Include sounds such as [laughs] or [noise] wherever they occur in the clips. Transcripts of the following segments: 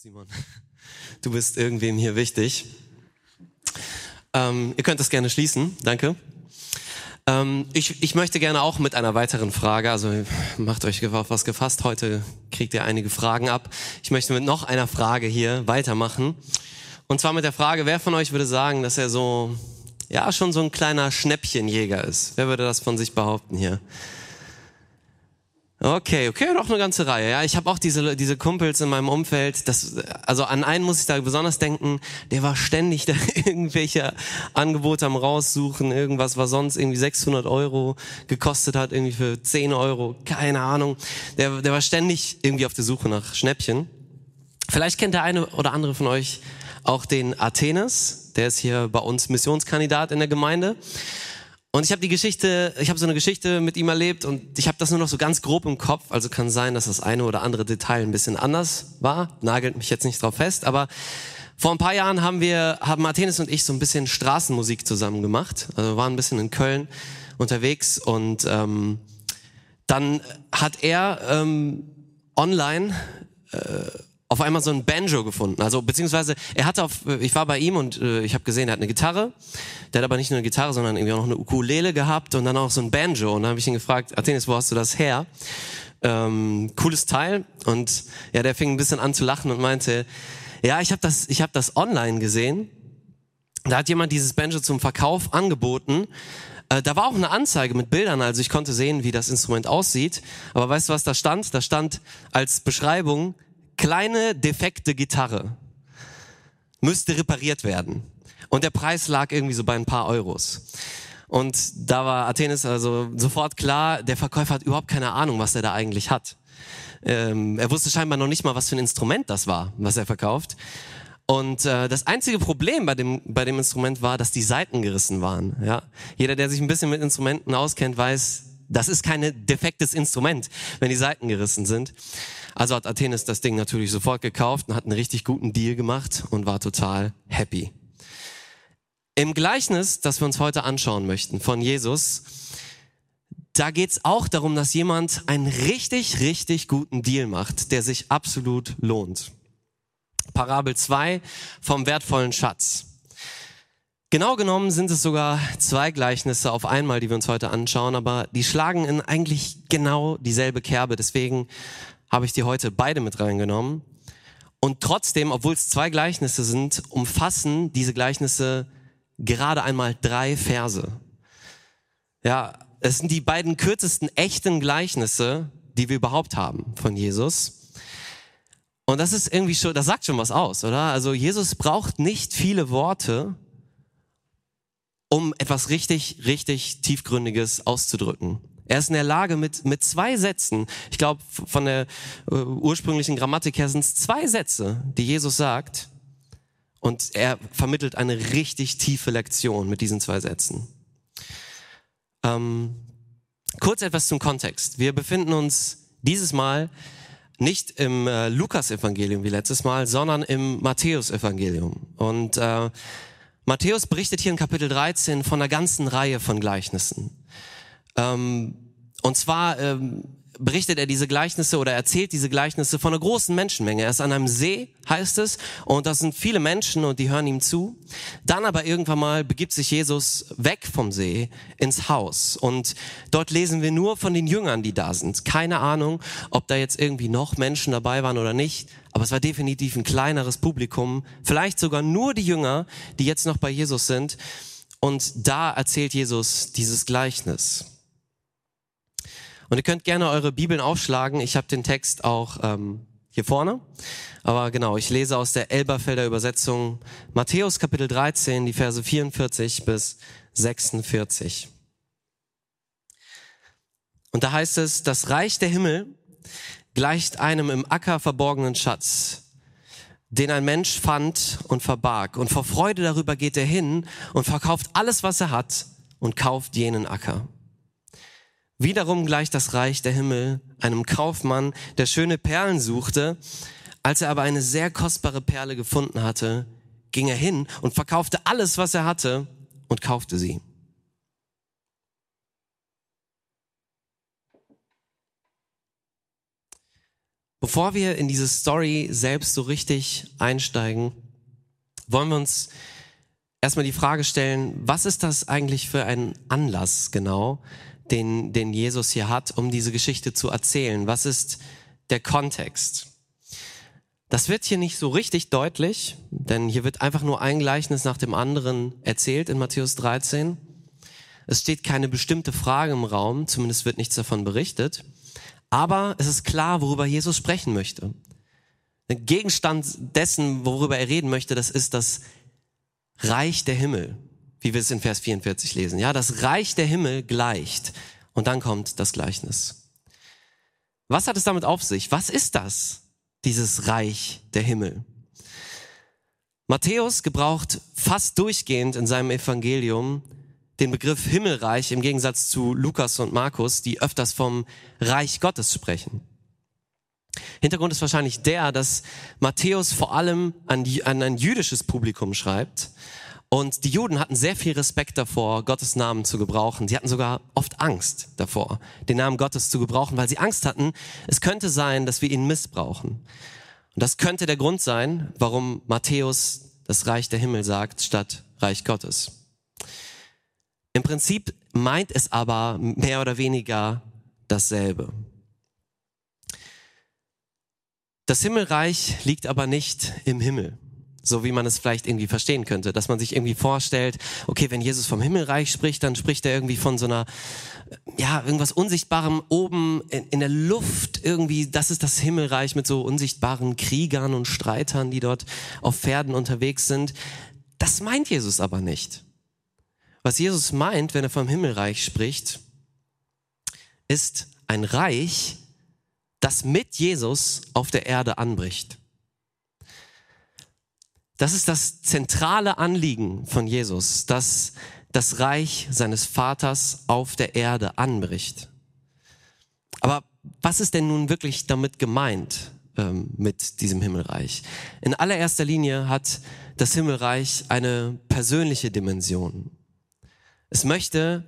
Simon. [laughs] Du bist irgendwem hier wichtig. Ähm, ihr könnt das gerne schließen. Danke. Ähm, ich, ich möchte gerne auch mit einer weiteren Frage, also macht euch auf was gefasst. Heute kriegt ihr einige Fragen ab. Ich möchte mit noch einer Frage hier weitermachen. Und zwar mit der Frage, wer von euch würde sagen, dass er so, ja, schon so ein kleiner Schnäppchenjäger ist? Wer würde das von sich behaupten hier? Okay, okay, doch eine ganze Reihe. Ja, ich habe auch diese diese Kumpels in meinem Umfeld. Das, also an einen muss ich da besonders denken. Der war ständig da [laughs] irgendwelche Angebote am raussuchen, irgendwas, was sonst irgendwie 600 Euro gekostet hat, irgendwie für 10 Euro, keine Ahnung. Der der war ständig irgendwie auf der Suche nach Schnäppchen. Vielleicht kennt der eine oder andere von euch auch den Athenes. Der ist hier bei uns Missionskandidat in der Gemeinde. Und ich habe die Geschichte, ich habe so eine Geschichte mit ihm erlebt und ich habe das nur noch so ganz grob im Kopf. Also kann sein, dass das eine oder andere Detail ein bisschen anders war. Nagelt mich jetzt nicht drauf fest, aber vor ein paar Jahren haben wir, haben Martinez und ich so ein bisschen Straßenmusik zusammen gemacht. Also wir waren ein bisschen in Köln unterwegs und ähm, dann hat er ähm, online äh, auf einmal so ein Banjo gefunden. Also beziehungsweise er hatte auf, ich war bei ihm und äh, ich habe gesehen, er hat eine Gitarre. Der hat aber nicht nur eine Gitarre, sondern irgendwie auch noch eine Ukulele gehabt und dann auch so ein Banjo. Und dann habe ich ihn gefragt, Athenes, wo hast du das her? Ähm, cooles Teil. Und ja, der fing ein bisschen an zu lachen und meinte, ja, ich habe das, ich habe das online gesehen. Da hat jemand dieses Banjo zum Verkauf angeboten. Äh, da war auch eine Anzeige mit Bildern, also ich konnte sehen, wie das Instrument aussieht. Aber weißt du, was da stand? Da stand als Beschreibung kleine defekte Gitarre müsste repariert werden. Und der Preis lag irgendwie so bei ein paar Euros. Und da war Athenes also sofort klar, der Verkäufer hat überhaupt keine Ahnung, was er da eigentlich hat. Ähm, er wusste scheinbar noch nicht mal, was für ein Instrument das war, was er verkauft. Und äh, das einzige Problem bei dem, bei dem Instrument war, dass die Saiten gerissen waren. Ja? Jeder, der sich ein bisschen mit Instrumenten auskennt, weiß, das ist kein defektes Instrument, wenn die Saiten gerissen sind. Also hat Athenes das Ding natürlich sofort gekauft und hat einen richtig guten Deal gemacht und war total happy. Im Gleichnis, das wir uns heute anschauen möchten von Jesus, da geht's auch darum, dass jemand einen richtig, richtig guten Deal macht, der sich absolut lohnt. Parabel 2 vom wertvollen Schatz. Genau genommen sind es sogar zwei Gleichnisse auf einmal, die wir uns heute anschauen, aber die schlagen in eigentlich genau dieselbe Kerbe. Deswegen habe ich die heute beide mit reingenommen. Und trotzdem, obwohl es zwei Gleichnisse sind, umfassen diese Gleichnisse gerade einmal drei Verse. Ja, es sind die beiden kürzesten echten Gleichnisse, die wir überhaupt haben von Jesus. Und das ist irgendwie schon, das sagt schon was aus, oder? Also Jesus braucht nicht viele Worte, um etwas richtig, richtig tiefgründiges auszudrücken. Er ist in der Lage mit, mit zwei Sätzen, ich glaube von der äh, ursprünglichen Grammatik her sind es zwei Sätze, die Jesus sagt, und er vermittelt eine richtig tiefe Lektion mit diesen zwei Sätzen. Ähm, kurz etwas zum Kontext. Wir befinden uns dieses Mal nicht im äh, Lukas-Evangelium wie letztes Mal, sondern im Matthäus-Evangelium. Und äh, Matthäus berichtet hier in Kapitel 13 von einer ganzen Reihe von Gleichnissen. Ähm, und zwar ähm, berichtet er diese Gleichnisse oder erzählt diese Gleichnisse von einer großen Menschenmenge. Er ist an einem See, heißt es, und das sind viele Menschen und die hören ihm zu. Dann aber irgendwann mal begibt sich Jesus weg vom See ins Haus und dort lesen wir nur von den Jüngern, die da sind. Keine Ahnung, ob da jetzt irgendwie noch Menschen dabei waren oder nicht, aber es war definitiv ein kleineres Publikum, vielleicht sogar nur die Jünger, die jetzt noch bei Jesus sind. Und da erzählt Jesus dieses Gleichnis. Und ihr könnt gerne eure Bibeln aufschlagen. Ich habe den Text auch ähm, hier vorne. Aber genau, ich lese aus der Elberfelder Übersetzung Matthäus Kapitel 13, die Verse 44 bis 46. Und da heißt es, das Reich der Himmel gleicht einem im Acker verborgenen Schatz, den ein Mensch fand und verbarg. Und vor Freude darüber geht er hin und verkauft alles, was er hat und kauft jenen Acker. Wiederum gleicht das Reich der Himmel einem Kaufmann, der schöne Perlen suchte. Als er aber eine sehr kostbare Perle gefunden hatte, ging er hin und verkaufte alles, was er hatte und kaufte sie. Bevor wir in diese Story selbst so richtig einsteigen, wollen wir uns erstmal die Frage stellen, was ist das eigentlich für ein Anlass genau, den, den Jesus hier hat, um diese Geschichte zu erzählen? Was ist der Kontext? Das wird hier nicht so richtig deutlich, denn hier wird einfach nur ein Gleichnis nach dem anderen erzählt in Matthäus 13. Es steht keine bestimmte Frage im Raum, zumindest wird nichts davon berichtet. Aber es ist klar, worüber Jesus sprechen möchte. Der Gegenstand dessen, worüber er reden möchte, das ist das Reich der Himmel, wie wir es in Vers 44 lesen. Ja, das Reich der Himmel gleicht. Und dann kommt das Gleichnis. Was hat es damit auf sich? Was ist das, dieses Reich der Himmel? Matthäus gebraucht fast durchgehend in seinem Evangelium den Begriff Himmelreich im Gegensatz zu Lukas und Markus, die öfters vom Reich Gottes sprechen. Hintergrund ist wahrscheinlich der, dass Matthäus vor allem an, an ein jüdisches Publikum schreibt. Und die Juden hatten sehr viel Respekt davor, Gottes Namen zu gebrauchen. Sie hatten sogar oft Angst davor, den Namen Gottes zu gebrauchen, weil sie Angst hatten, es könnte sein, dass wir ihn missbrauchen. Und das könnte der Grund sein, warum Matthäus das Reich der Himmel sagt, statt Reich Gottes. Im Prinzip meint es aber mehr oder weniger dasselbe. Das Himmelreich liegt aber nicht im Himmel, so wie man es vielleicht irgendwie verstehen könnte, dass man sich irgendwie vorstellt, okay, wenn Jesus vom Himmelreich spricht, dann spricht er irgendwie von so einer, ja, irgendwas Unsichtbarem oben in, in der Luft irgendwie, das ist das Himmelreich mit so unsichtbaren Kriegern und Streitern, die dort auf Pferden unterwegs sind. Das meint Jesus aber nicht. Was Jesus meint, wenn er vom Himmelreich spricht, ist ein Reich, das mit Jesus auf der Erde anbricht. Das ist das zentrale Anliegen von Jesus, dass das Reich seines Vaters auf der Erde anbricht. Aber was ist denn nun wirklich damit gemeint ähm, mit diesem Himmelreich? In allererster Linie hat das Himmelreich eine persönliche Dimension. Es möchte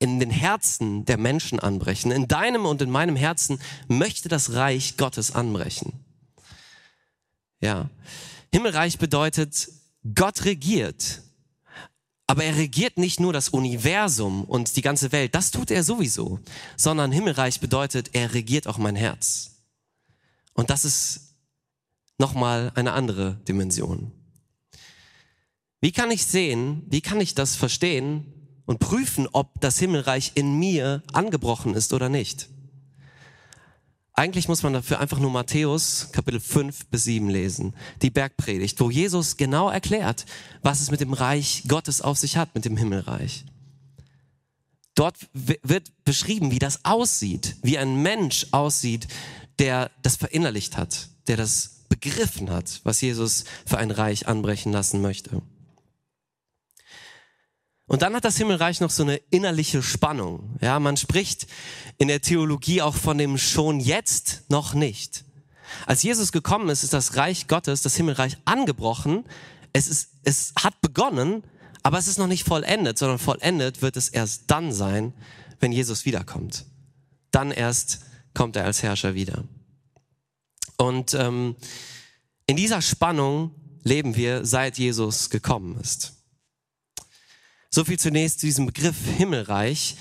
in den Herzen der Menschen anbrechen. In deinem und in meinem Herzen möchte das Reich Gottes anbrechen. Ja. Himmelreich bedeutet, Gott regiert. Aber er regiert nicht nur das Universum und die ganze Welt, das tut er sowieso, sondern Himmelreich bedeutet, er regiert auch mein Herz. Und das ist nochmal eine andere Dimension. Wie kann ich sehen, wie kann ich das verstehen, und prüfen, ob das Himmelreich in mir angebrochen ist oder nicht. Eigentlich muss man dafür einfach nur Matthäus Kapitel 5 bis 7 lesen, die Bergpredigt, wo Jesus genau erklärt, was es mit dem Reich Gottes auf sich hat, mit dem Himmelreich. Dort wird beschrieben, wie das aussieht, wie ein Mensch aussieht, der das verinnerlicht hat, der das begriffen hat, was Jesus für ein Reich anbrechen lassen möchte. Und dann hat das Himmelreich noch so eine innerliche Spannung. Ja, man spricht in der Theologie auch von dem schon jetzt noch nicht. Als Jesus gekommen ist, ist das Reich Gottes, das Himmelreich angebrochen. Es ist, es hat begonnen, aber es ist noch nicht vollendet, sondern vollendet wird es erst dann sein, wenn Jesus wiederkommt. Dann erst kommt er als Herrscher wieder. Und ähm, in dieser Spannung leben wir, seit Jesus gekommen ist. So viel zunächst zu diesem Begriff Himmelreich.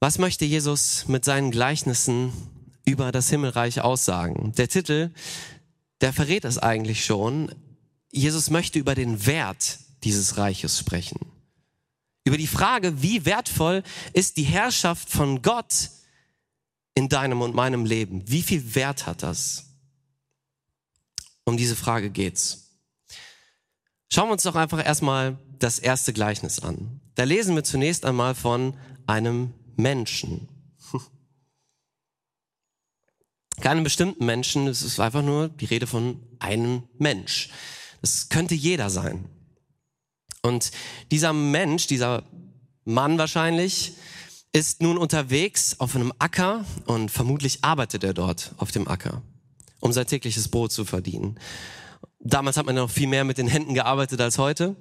Was möchte Jesus mit seinen Gleichnissen über das Himmelreich aussagen? Der Titel, der verrät es eigentlich schon. Jesus möchte über den Wert dieses Reiches sprechen. Über die Frage, wie wertvoll ist die Herrschaft von Gott in deinem und meinem Leben? Wie viel Wert hat das? Um diese Frage geht's. Schauen wir uns doch einfach erstmal das erste Gleichnis an. Da lesen wir zunächst einmal von einem Menschen. [laughs] Keinem bestimmten Menschen, es ist einfach nur die Rede von einem Mensch. Das könnte jeder sein. Und dieser Mensch, dieser Mann wahrscheinlich, ist nun unterwegs auf einem Acker und vermutlich arbeitet er dort auf dem Acker, um sein tägliches Brot zu verdienen. Damals hat man noch viel mehr mit den Händen gearbeitet als heute.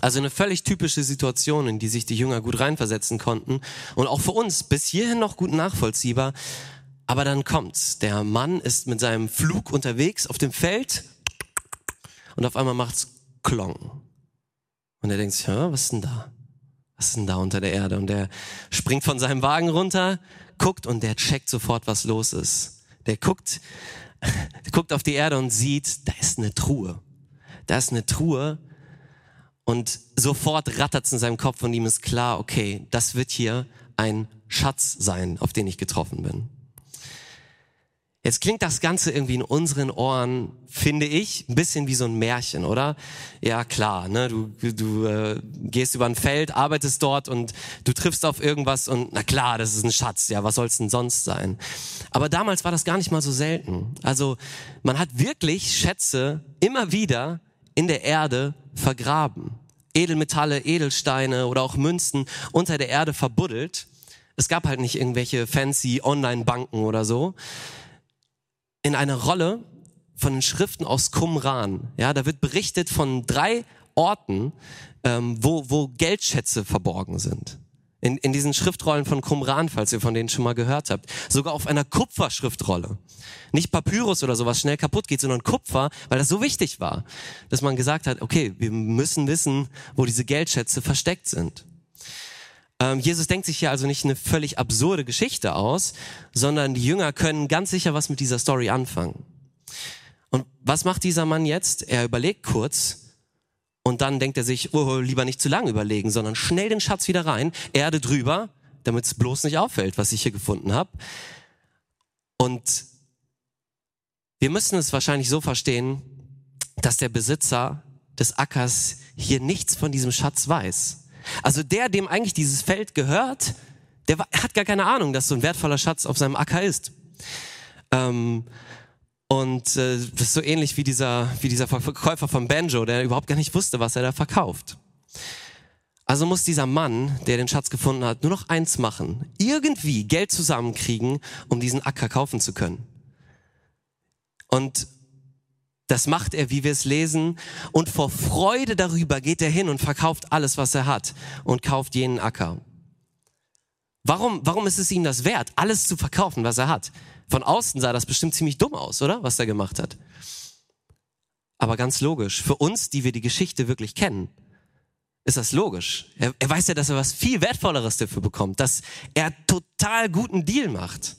Also eine völlig typische Situation, in die sich die Jünger gut reinversetzen konnten und auch für uns bis hierhin noch gut nachvollziehbar. Aber dann kommt's. Der Mann ist mit seinem Flug unterwegs auf dem Feld und auf einmal macht's Klong. Und er denkt sich, was ist denn da? Was ist denn da unter der Erde? Und er springt von seinem Wagen runter, guckt und der checkt sofort, was los ist. Der guckt, [laughs] der guckt auf die Erde und sieht, da ist eine Truhe. Da ist eine Truhe und sofort rattert's in seinem Kopf und ihm ist klar, okay, das wird hier ein Schatz sein, auf den ich getroffen bin. Jetzt klingt das Ganze irgendwie in unseren Ohren, finde ich, ein bisschen wie so ein Märchen, oder? Ja, klar, ne? du, du äh, gehst über ein Feld, arbeitest dort und du triffst auf irgendwas und na klar, das ist ein Schatz, ja, was soll's denn sonst sein? Aber damals war das gar nicht mal so selten. Also man hat wirklich Schätze immer wieder in der Erde vergraben. Edelmetalle, Edelsteine oder auch Münzen unter der Erde verbuddelt. Es gab halt nicht irgendwelche fancy Online-Banken oder so in einer Rolle von den Schriften aus Qumran. Ja, da wird berichtet von drei Orten, ähm, wo, wo Geldschätze verborgen sind. In, in diesen Schriftrollen von Qumran, falls ihr von denen schon mal gehört habt. Sogar auf einer Kupferschriftrolle. Nicht Papyrus oder sowas schnell kaputt geht, sondern Kupfer, weil das so wichtig war, dass man gesagt hat, okay, wir müssen wissen, wo diese Geldschätze versteckt sind. Ähm, Jesus denkt sich hier also nicht eine völlig absurde Geschichte aus, sondern die Jünger können ganz sicher was mit dieser Story anfangen. Und was macht dieser Mann jetzt? Er überlegt kurz und dann denkt er sich, oh, lieber nicht zu lange überlegen, sondern schnell den Schatz wieder rein, Erde drüber, damit es bloß nicht auffällt, was ich hier gefunden habe. Und wir müssen es wahrscheinlich so verstehen, dass der Besitzer des Ackers hier nichts von diesem Schatz weiß. Also der, dem eigentlich dieses Feld gehört, der hat gar keine Ahnung, dass so ein wertvoller Schatz auf seinem Acker ist. Ähm, und äh, das ist so ähnlich wie dieser, wie dieser Verkäufer von Banjo, der überhaupt gar nicht wusste, was er da verkauft. Also muss dieser Mann, der den Schatz gefunden hat, nur noch eins machen. Irgendwie Geld zusammenkriegen, um diesen Acker kaufen zu können. Und das macht er, wie wir es lesen. Und vor Freude darüber geht er hin und verkauft alles, was er hat und kauft jenen Acker. Warum, warum ist es ihm das wert, alles zu verkaufen, was er hat? Von außen sah das bestimmt ziemlich dumm aus, oder? Was er gemacht hat. Aber ganz logisch. Für uns, die wir die Geschichte wirklich kennen, ist das logisch. Er, er weiß ja, dass er was viel Wertvolleres dafür bekommt, dass er total guten Deal macht.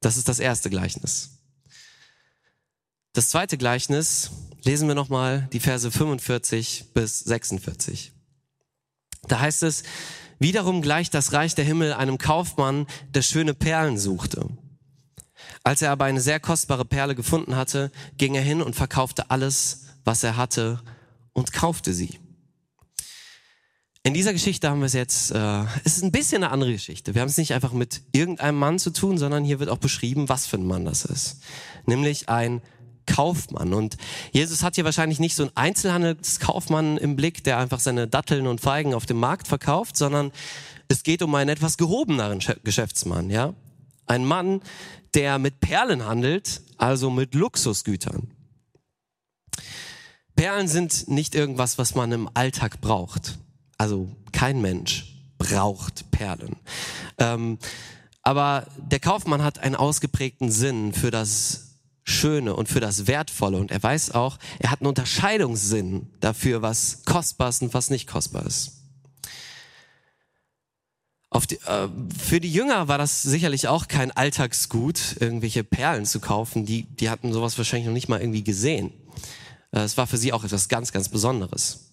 Das ist das erste Gleichnis. Das zweite Gleichnis lesen wir nochmal die Verse 45 bis 46. Da heißt es, wiederum gleicht das Reich der Himmel einem Kaufmann, der schöne Perlen suchte. Als er aber eine sehr kostbare Perle gefunden hatte, ging er hin und verkaufte alles, was er hatte und kaufte sie. In dieser Geschichte haben wir es jetzt, äh, es ist ein bisschen eine andere Geschichte. Wir haben es nicht einfach mit irgendeinem Mann zu tun, sondern hier wird auch beschrieben, was für ein Mann das ist. Nämlich ein Kaufmann. Und Jesus hat hier wahrscheinlich nicht so einen Einzelhandelskaufmann im Blick, der einfach seine Datteln und Feigen auf dem Markt verkauft, sondern es geht um einen etwas gehobeneren Geschäftsmann, ja? Ein Mann, der mit Perlen handelt, also mit Luxusgütern. Perlen sind nicht irgendwas, was man im Alltag braucht. Also kein Mensch braucht Perlen. Ähm, aber der Kaufmann hat einen ausgeprägten Sinn für das Schöne und für das Wertvolle. Und er weiß auch, er hat einen Unterscheidungssinn dafür, was kostbar ist und was nicht kostbar ist. Die, äh, für die Jünger war das sicherlich auch kein Alltagsgut, irgendwelche Perlen zu kaufen. Die, die hatten sowas wahrscheinlich noch nicht mal irgendwie gesehen. Äh, es war für sie auch etwas ganz, ganz Besonderes.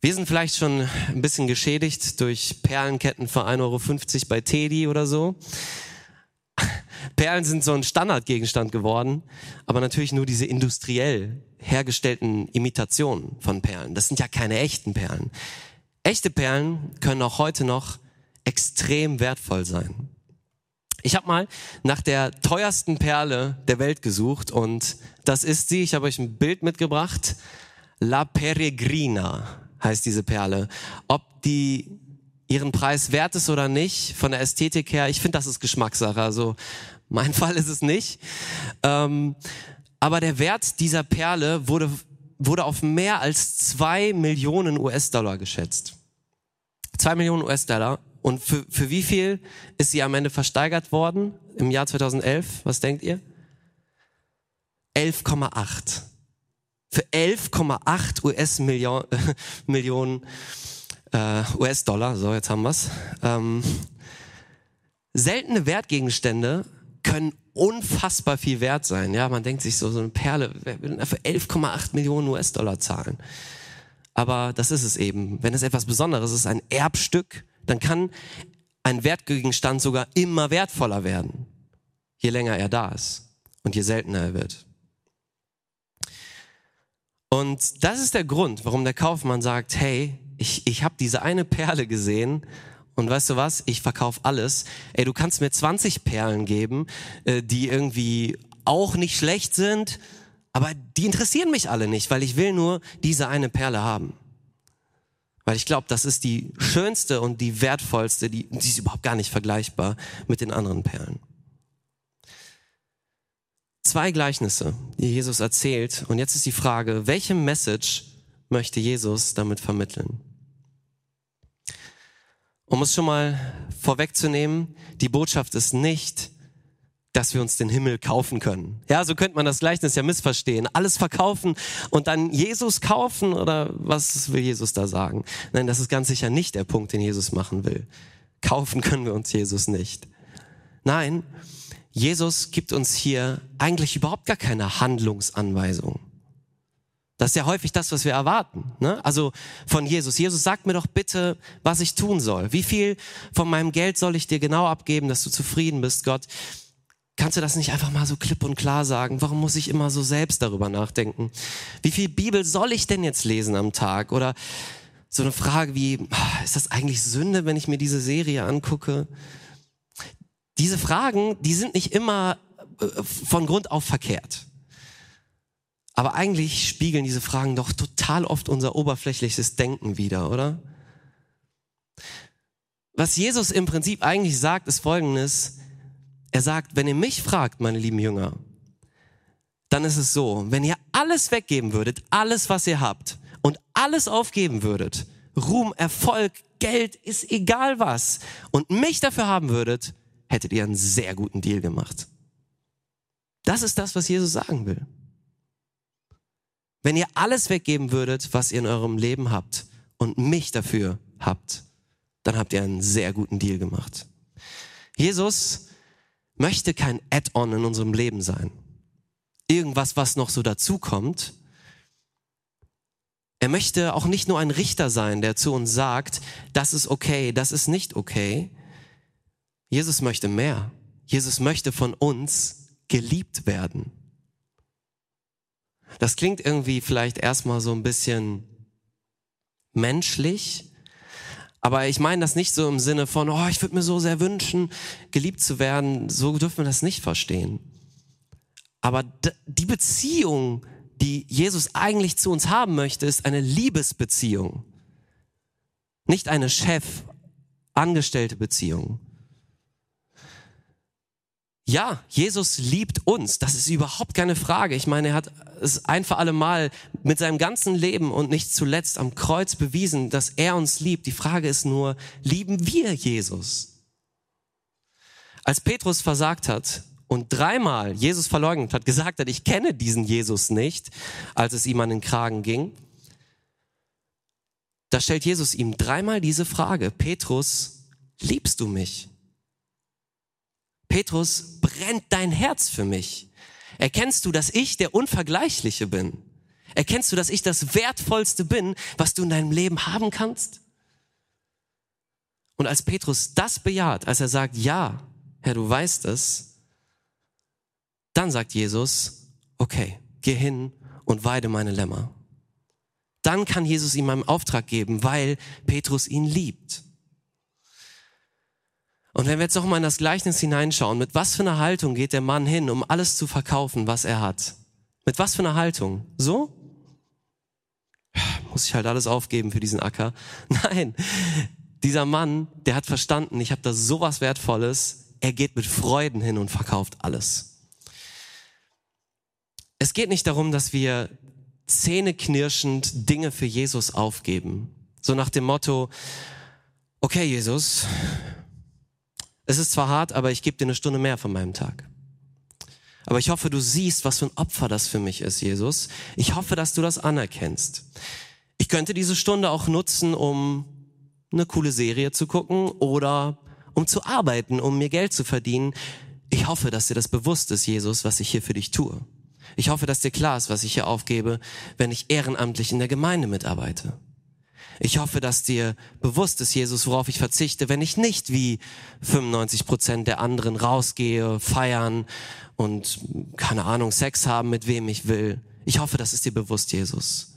Wir sind vielleicht schon ein bisschen geschädigt durch Perlenketten für 1,50 Euro bei Teddy oder so. Perlen sind so ein Standardgegenstand geworden, aber natürlich nur diese industriell hergestellten Imitationen von Perlen. Das sind ja keine echten Perlen. Echte Perlen können auch heute noch extrem wertvoll sein. Ich habe mal nach der teuersten Perle der Welt gesucht und das ist sie. Ich habe euch ein Bild mitgebracht. La Peregrina heißt diese Perle. Ob die ihren Preis wert ist oder nicht, von der Ästhetik her, ich finde, das ist Geschmackssache. Also mein [laughs] Fall ist es nicht. Ähm, aber der Wert dieser Perle wurde, wurde auf mehr als zwei Millionen US-Dollar geschätzt. Zwei Millionen US-Dollar Und für, für wie viel ist sie am Ende versteigert worden im Jahr 2011? Was denkt ihr? 11,8. Für 11,8 US-Millionen [laughs] Millionen, äh, US-Dollar, so jetzt haben wir's. Ähm, seltene Wertgegenstände können unfassbar viel wert sein. Ja, man denkt sich so, so eine Perle, wer will dafür 11,8 Millionen US-Dollar zahlen? Aber das ist es eben. Wenn es etwas Besonderes ist, ein Erbstück, dann kann ein Wertgegenstand sogar immer wertvoller werden, je länger er da ist und je seltener er wird. Und das ist der Grund, warum der Kaufmann sagt, hey, ich, ich habe diese eine Perle gesehen und weißt du was, ich verkaufe alles. Ey, du kannst mir 20 Perlen geben, äh, die irgendwie auch nicht schlecht sind, aber die interessieren mich alle nicht, weil ich will nur diese eine Perle haben. Weil ich glaube, das ist die schönste und die wertvollste, die, die ist überhaupt gar nicht vergleichbar mit den anderen Perlen. Zwei Gleichnisse, die Jesus erzählt. Und jetzt ist die Frage, welche Message möchte Jesus damit vermitteln? Um es schon mal vorwegzunehmen, die Botschaft ist nicht, dass wir uns den Himmel kaufen können. Ja, so könnte man das Gleichnis ja missverstehen. Alles verkaufen und dann Jesus kaufen oder was will Jesus da sagen? Nein, das ist ganz sicher nicht der Punkt, den Jesus machen will. Kaufen können wir uns Jesus nicht. Nein, Jesus gibt uns hier eigentlich überhaupt gar keine Handlungsanweisung. Das ist ja häufig das, was wir erwarten. Ne? Also von Jesus. Jesus sagt mir doch bitte, was ich tun soll. Wie viel von meinem Geld soll ich dir genau abgeben, dass du zufrieden bist, Gott? Kannst du das nicht einfach mal so klipp und klar sagen? Warum muss ich immer so selbst darüber nachdenken? Wie viel Bibel soll ich denn jetzt lesen am Tag? Oder so eine Frage wie, ist das eigentlich Sünde, wenn ich mir diese Serie angucke? Diese Fragen, die sind nicht immer äh, von Grund auf verkehrt. Aber eigentlich spiegeln diese Fragen doch total oft unser oberflächliches Denken wider, oder? Was Jesus im Prinzip eigentlich sagt, ist Folgendes. Er sagt, wenn ihr mich fragt, meine lieben Jünger, dann ist es so, wenn ihr alles weggeben würdet, alles, was ihr habt, und alles aufgeben würdet, Ruhm, Erfolg, Geld, ist egal was, und mich dafür haben würdet, hättet ihr einen sehr guten Deal gemacht. Das ist das, was Jesus sagen will. Wenn ihr alles weggeben würdet, was ihr in eurem Leben habt, und mich dafür habt, dann habt ihr einen sehr guten Deal gemacht. Jesus möchte kein Add-on in unserem Leben sein. Irgendwas, was noch so dazukommt. Er möchte auch nicht nur ein Richter sein, der zu uns sagt, das ist okay, das ist nicht okay. Jesus möchte mehr. Jesus möchte von uns geliebt werden. Das klingt irgendwie vielleicht erstmal so ein bisschen menschlich, aber ich meine das nicht so im Sinne von, oh, ich würde mir so sehr wünschen, geliebt zu werden. So dürfen wir das nicht verstehen. Aber die Beziehung, die Jesus eigentlich zu uns haben möchte, ist eine Liebesbeziehung. Nicht eine Chef-Angestellte Beziehung. Ja, Jesus liebt uns. Das ist überhaupt keine Frage. Ich meine, er hat es ein für alle Mal mit seinem ganzen Leben und nicht zuletzt am Kreuz bewiesen, dass er uns liebt. Die Frage ist nur, lieben wir Jesus? Als Petrus versagt hat und dreimal Jesus verleugnet hat, gesagt hat, ich kenne diesen Jesus nicht, als es ihm an den Kragen ging, da stellt Jesus ihm dreimal diese Frage, Petrus, liebst du mich? Petrus, brennt dein Herz für mich? Erkennst du, dass ich der Unvergleichliche bin? Erkennst du, dass ich das Wertvollste bin, was du in deinem Leben haben kannst? Und als Petrus das bejaht, als er sagt, ja, Herr, du weißt es, dann sagt Jesus, okay, geh hin und weide meine Lämmer. Dann kann Jesus ihm einen Auftrag geben, weil Petrus ihn liebt. Und wenn wir jetzt noch mal in das Gleichnis hineinschauen, mit was für einer Haltung geht der Mann hin, um alles zu verkaufen, was er hat? Mit was für einer Haltung? So? Muss ich halt alles aufgeben für diesen Acker? [laughs] Nein, dieser Mann, der hat verstanden, ich habe da sowas Wertvolles, er geht mit Freuden hin und verkauft alles. Es geht nicht darum, dass wir zähneknirschend Dinge für Jesus aufgeben. So nach dem Motto, okay Jesus, es ist zwar hart, aber ich gebe dir eine Stunde mehr von meinem Tag. Aber ich hoffe, du siehst, was für ein Opfer das für mich ist, Jesus. Ich hoffe, dass du das anerkennst. Ich könnte diese Stunde auch nutzen, um eine coole Serie zu gucken oder um zu arbeiten, um mir Geld zu verdienen. Ich hoffe, dass dir das bewusst ist, Jesus, was ich hier für dich tue. Ich hoffe, dass dir klar ist, was ich hier aufgebe, wenn ich ehrenamtlich in der Gemeinde mitarbeite. Ich hoffe, dass dir bewusst ist, Jesus, worauf ich verzichte, wenn ich nicht wie 95 Prozent der anderen rausgehe, feiern und keine Ahnung, Sex haben, mit wem ich will. Ich hoffe, das ist dir bewusst, Jesus.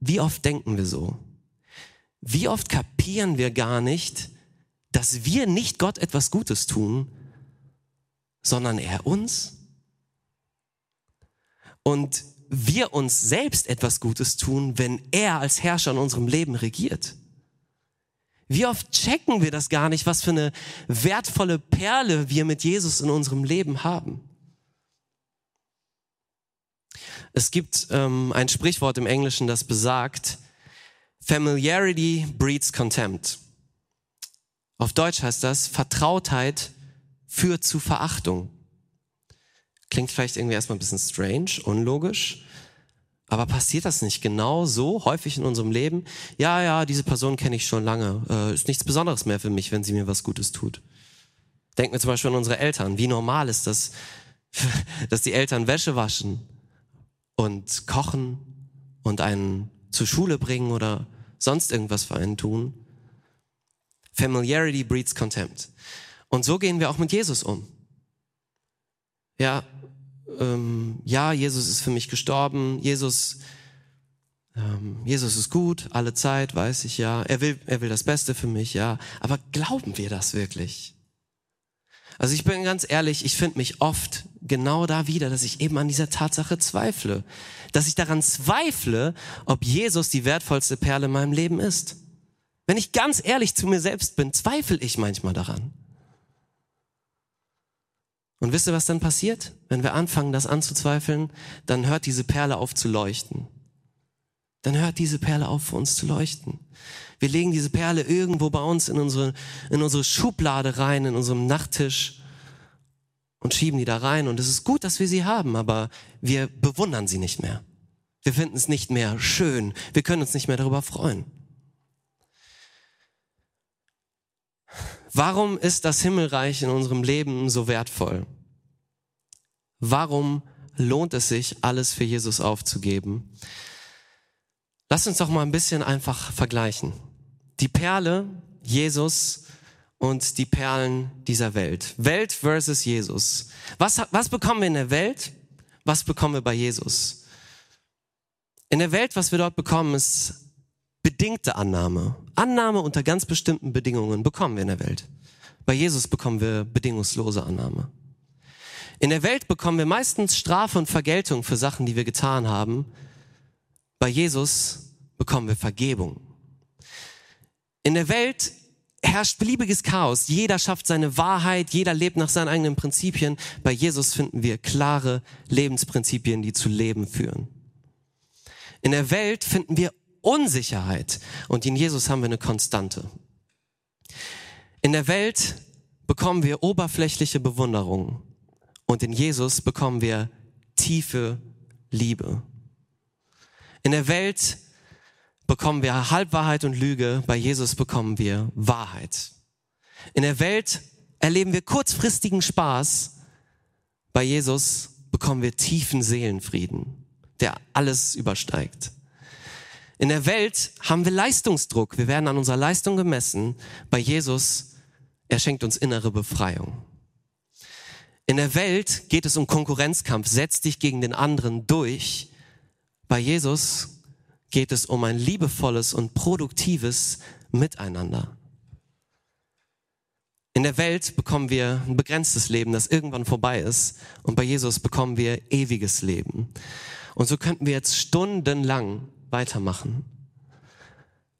Wie oft denken wir so? Wie oft kapieren wir gar nicht, dass wir nicht Gott etwas Gutes tun, sondern er uns? Und wir uns selbst etwas Gutes tun, wenn er als Herrscher in unserem Leben regiert. Wie oft checken wir das gar nicht, was für eine wertvolle Perle wir mit Jesus in unserem Leben haben? Es gibt ähm, ein Sprichwort im Englischen, das besagt, Familiarity breeds contempt. Auf Deutsch heißt das, Vertrautheit führt zu Verachtung. Klingt vielleicht irgendwie erstmal ein bisschen strange, unlogisch. Aber passiert das nicht genau so häufig in unserem Leben? Ja, ja, diese Person kenne ich schon lange. Äh, ist nichts Besonderes mehr für mich, wenn sie mir was Gutes tut. Denken wir zum Beispiel an unsere Eltern. Wie normal ist das, [laughs] dass die Eltern Wäsche waschen und kochen und einen zur Schule bringen oder sonst irgendwas für einen tun. Familiarity breeds contempt. Und so gehen wir auch mit Jesus um. Ja, ähm, ja, Jesus ist für mich gestorben. Jesus, ähm, Jesus ist gut, alle Zeit, weiß ich ja. Er will, er will das Beste für mich, ja. Aber glauben wir das wirklich? Also ich bin ganz ehrlich, ich finde mich oft genau da wieder, dass ich eben an dieser Tatsache zweifle. Dass ich daran zweifle, ob Jesus die wertvollste Perle in meinem Leben ist. Wenn ich ganz ehrlich zu mir selbst bin, zweifle ich manchmal daran. Und wisst ihr, was dann passiert? Wenn wir anfangen, das anzuzweifeln, dann hört diese Perle auf zu leuchten. Dann hört diese Perle auf für uns zu leuchten. Wir legen diese Perle irgendwo bei uns in unsere, in unsere Schublade rein, in unserem Nachttisch und schieben die da rein. Und es ist gut, dass wir sie haben, aber wir bewundern sie nicht mehr. Wir finden es nicht mehr schön. Wir können uns nicht mehr darüber freuen. Warum ist das Himmelreich in unserem Leben so wertvoll? Warum lohnt es sich, alles für Jesus aufzugeben? Lass uns doch mal ein bisschen einfach vergleichen. Die Perle, Jesus und die Perlen dieser Welt. Welt versus Jesus. Was, was bekommen wir in der Welt? Was bekommen wir bei Jesus? In der Welt, was wir dort bekommen, ist bedingte Annahme. Annahme unter ganz bestimmten Bedingungen bekommen wir in der Welt. Bei Jesus bekommen wir bedingungslose Annahme. In der Welt bekommen wir meistens Strafe und Vergeltung für Sachen, die wir getan haben. Bei Jesus bekommen wir Vergebung. In der Welt herrscht beliebiges Chaos. Jeder schafft seine Wahrheit, jeder lebt nach seinen eigenen Prinzipien. Bei Jesus finden wir klare Lebensprinzipien, die zu Leben führen. In der Welt finden wir Unsicherheit und in Jesus haben wir eine Konstante. In der Welt bekommen wir oberflächliche Bewunderung und in Jesus bekommen wir tiefe Liebe. In der Welt bekommen wir Halbwahrheit und Lüge, bei Jesus bekommen wir Wahrheit. In der Welt erleben wir kurzfristigen Spaß, bei Jesus bekommen wir tiefen Seelenfrieden, der alles übersteigt. In der Welt haben wir Leistungsdruck, wir werden an unserer Leistung gemessen, bei Jesus, er schenkt uns innere Befreiung. In der Welt geht es um Konkurrenzkampf. Setz dich gegen den anderen durch. Bei Jesus geht es um ein liebevolles und produktives Miteinander. In der Welt bekommen wir ein begrenztes Leben, das irgendwann vorbei ist. Und bei Jesus bekommen wir ewiges Leben. Und so könnten wir jetzt stundenlang weitermachen.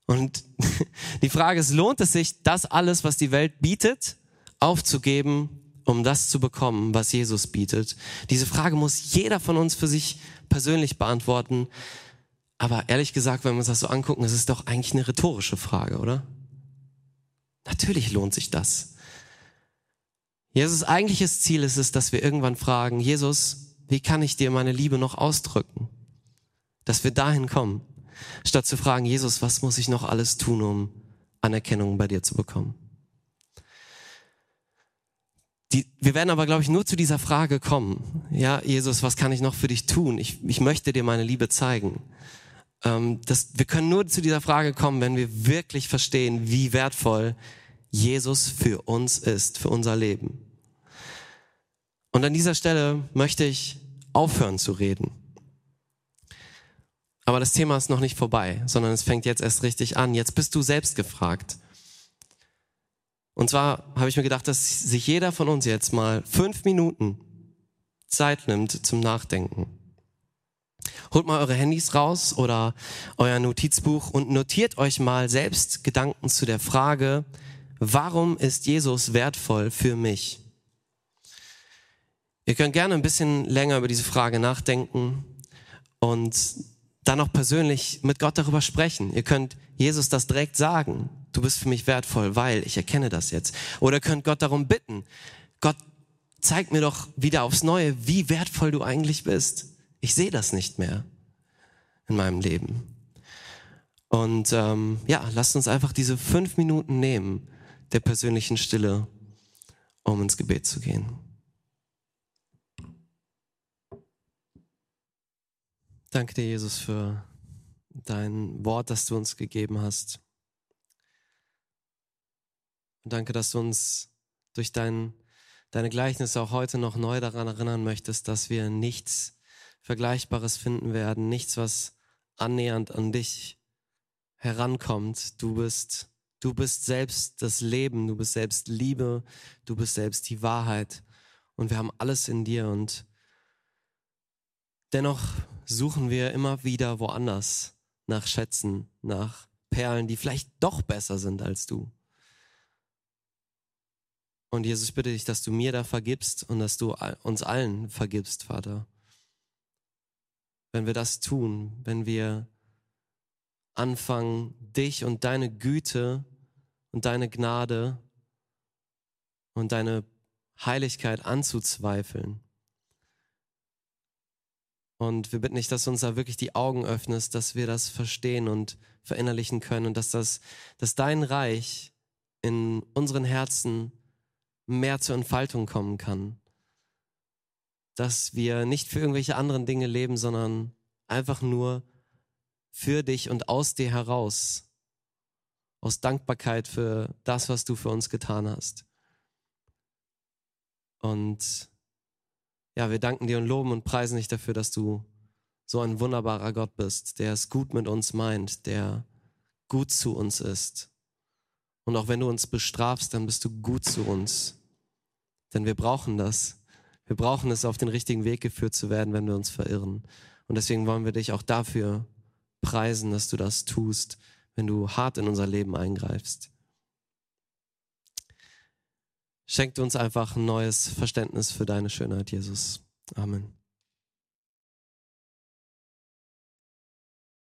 Und [laughs] die Frage ist, lohnt es sich, das alles, was die Welt bietet, aufzugeben um das zu bekommen, was Jesus bietet? Diese Frage muss jeder von uns für sich persönlich beantworten. Aber ehrlich gesagt, wenn wir uns das so angucken, ist es doch eigentlich eine rhetorische Frage, oder? Natürlich lohnt sich das. Jesus eigentliches Ziel ist es, dass wir irgendwann fragen, Jesus, wie kann ich dir meine Liebe noch ausdrücken? Dass wir dahin kommen, statt zu fragen, Jesus, was muss ich noch alles tun, um Anerkennung bei dir zu bekommen? Die, wir werden aber, glaube ich, nur zu dieser Frage kommen. Ja, Jesus, was kann ich noch für dich tun? Ich, ich möchte dir meine Liebe zeigen. Ähm, das, wir können nur zu dieser Frage kommen, wenn wir wirklich verstehen, wie wertvoll Jesus für uns ist, für unser Leben. Und an dieser Stelle möchte ich aufhören zu reden. Aber das Thema ist noch nicht vorbei, sondern es fängt jetzt erst richtig an. Jetzt bist du selbst gefragt. Und zwar habe ich mir gedacht, dass sich jeder von uns jetzt mal fünf Minuten Zeit nimmt zum Nachdenken. Holt mal eure Handys raus oder euer Notizbuch und notiert euch mal selbst Gedanken zu der Frage, warum ist Jesus wertvoll für mich? Ihr könnt gerne ein bisschen länger über diese Frage nachdenken und dann auch persönlich mit Gott darüber sprechen. Ihr könnt Jesus das direkt sagen. Du bist für mich wertvoll, weil ich erkenne das jetzt. Oder könnt Gott darum bitten. Gott, zeig mir doch wieder aufs Neue, wie wertvoll du eigentlich bist. Ich sehe das nicht mehr in meinem Leben. Und ähm, ja, lasst uns einfach diese fünf Minuten nehmen der persönlichen Stille, um ins Gebet zu gehen. Danke dir, Jesus, für dein Wort, das du uns gegeben hast. Und danke, dass du uns durch dein, deine Gleichnisse auch heute noch neu daran erinnern möchtest, dass wir nichts Vergleichbares finden werden, nichts, was annähernd an dich herankommt. Du bist, du bist selbst das Leben, du bist selbst Liebe, du bist selbst die Wahrheit. Und wir haben alles in dir und dennoch suchen wir immer wieder woanders nach Schätzen, nach Perlen, die vielleicht doch besser sind als du. Und Jesus, ich bitte dich, dass du mir da vergibst und dass du uns allen vergibst, Vater. Wenn wir das tun, wenn wir anfangen, dich und deine Güte und deine Gnade und deine Heiligkeit anzuzweifeln, und wir bitten dich, dass du uns da wirklich die Augen öffnest, dass wir das verstehen und verinnerlichen können und dass das, dass dein Reich in unseren Herzen mehr zur Entfaltung kommen kann. Dass wir nicht für irgendwelche anderen Dinge leben, sondern einfach nur für dich und aus dir heraus. Aus Dankbarkeit für das, was du für uns getan hast. Und ja, wir danken dir und loben und preisen dich dafür, dass du so ein wunderbarer Gott bist, der es gut mit uns meint, der gut zu uns ist. Und auch wenn du uns bestrafst, dann bist du gut zu uns. Denn wir brauchen das. Wir brauchen es, auf den richtigen Weg geführt zu werden, wenn wir uns verirren. Und deswegen wollen wir dich auch dafür preisen, dass du das tust, wenn du hart in unser Leben eingreifst. Schenkt uns einfach ein neues Verständnis für deine Schönheit, Jesus. Amen.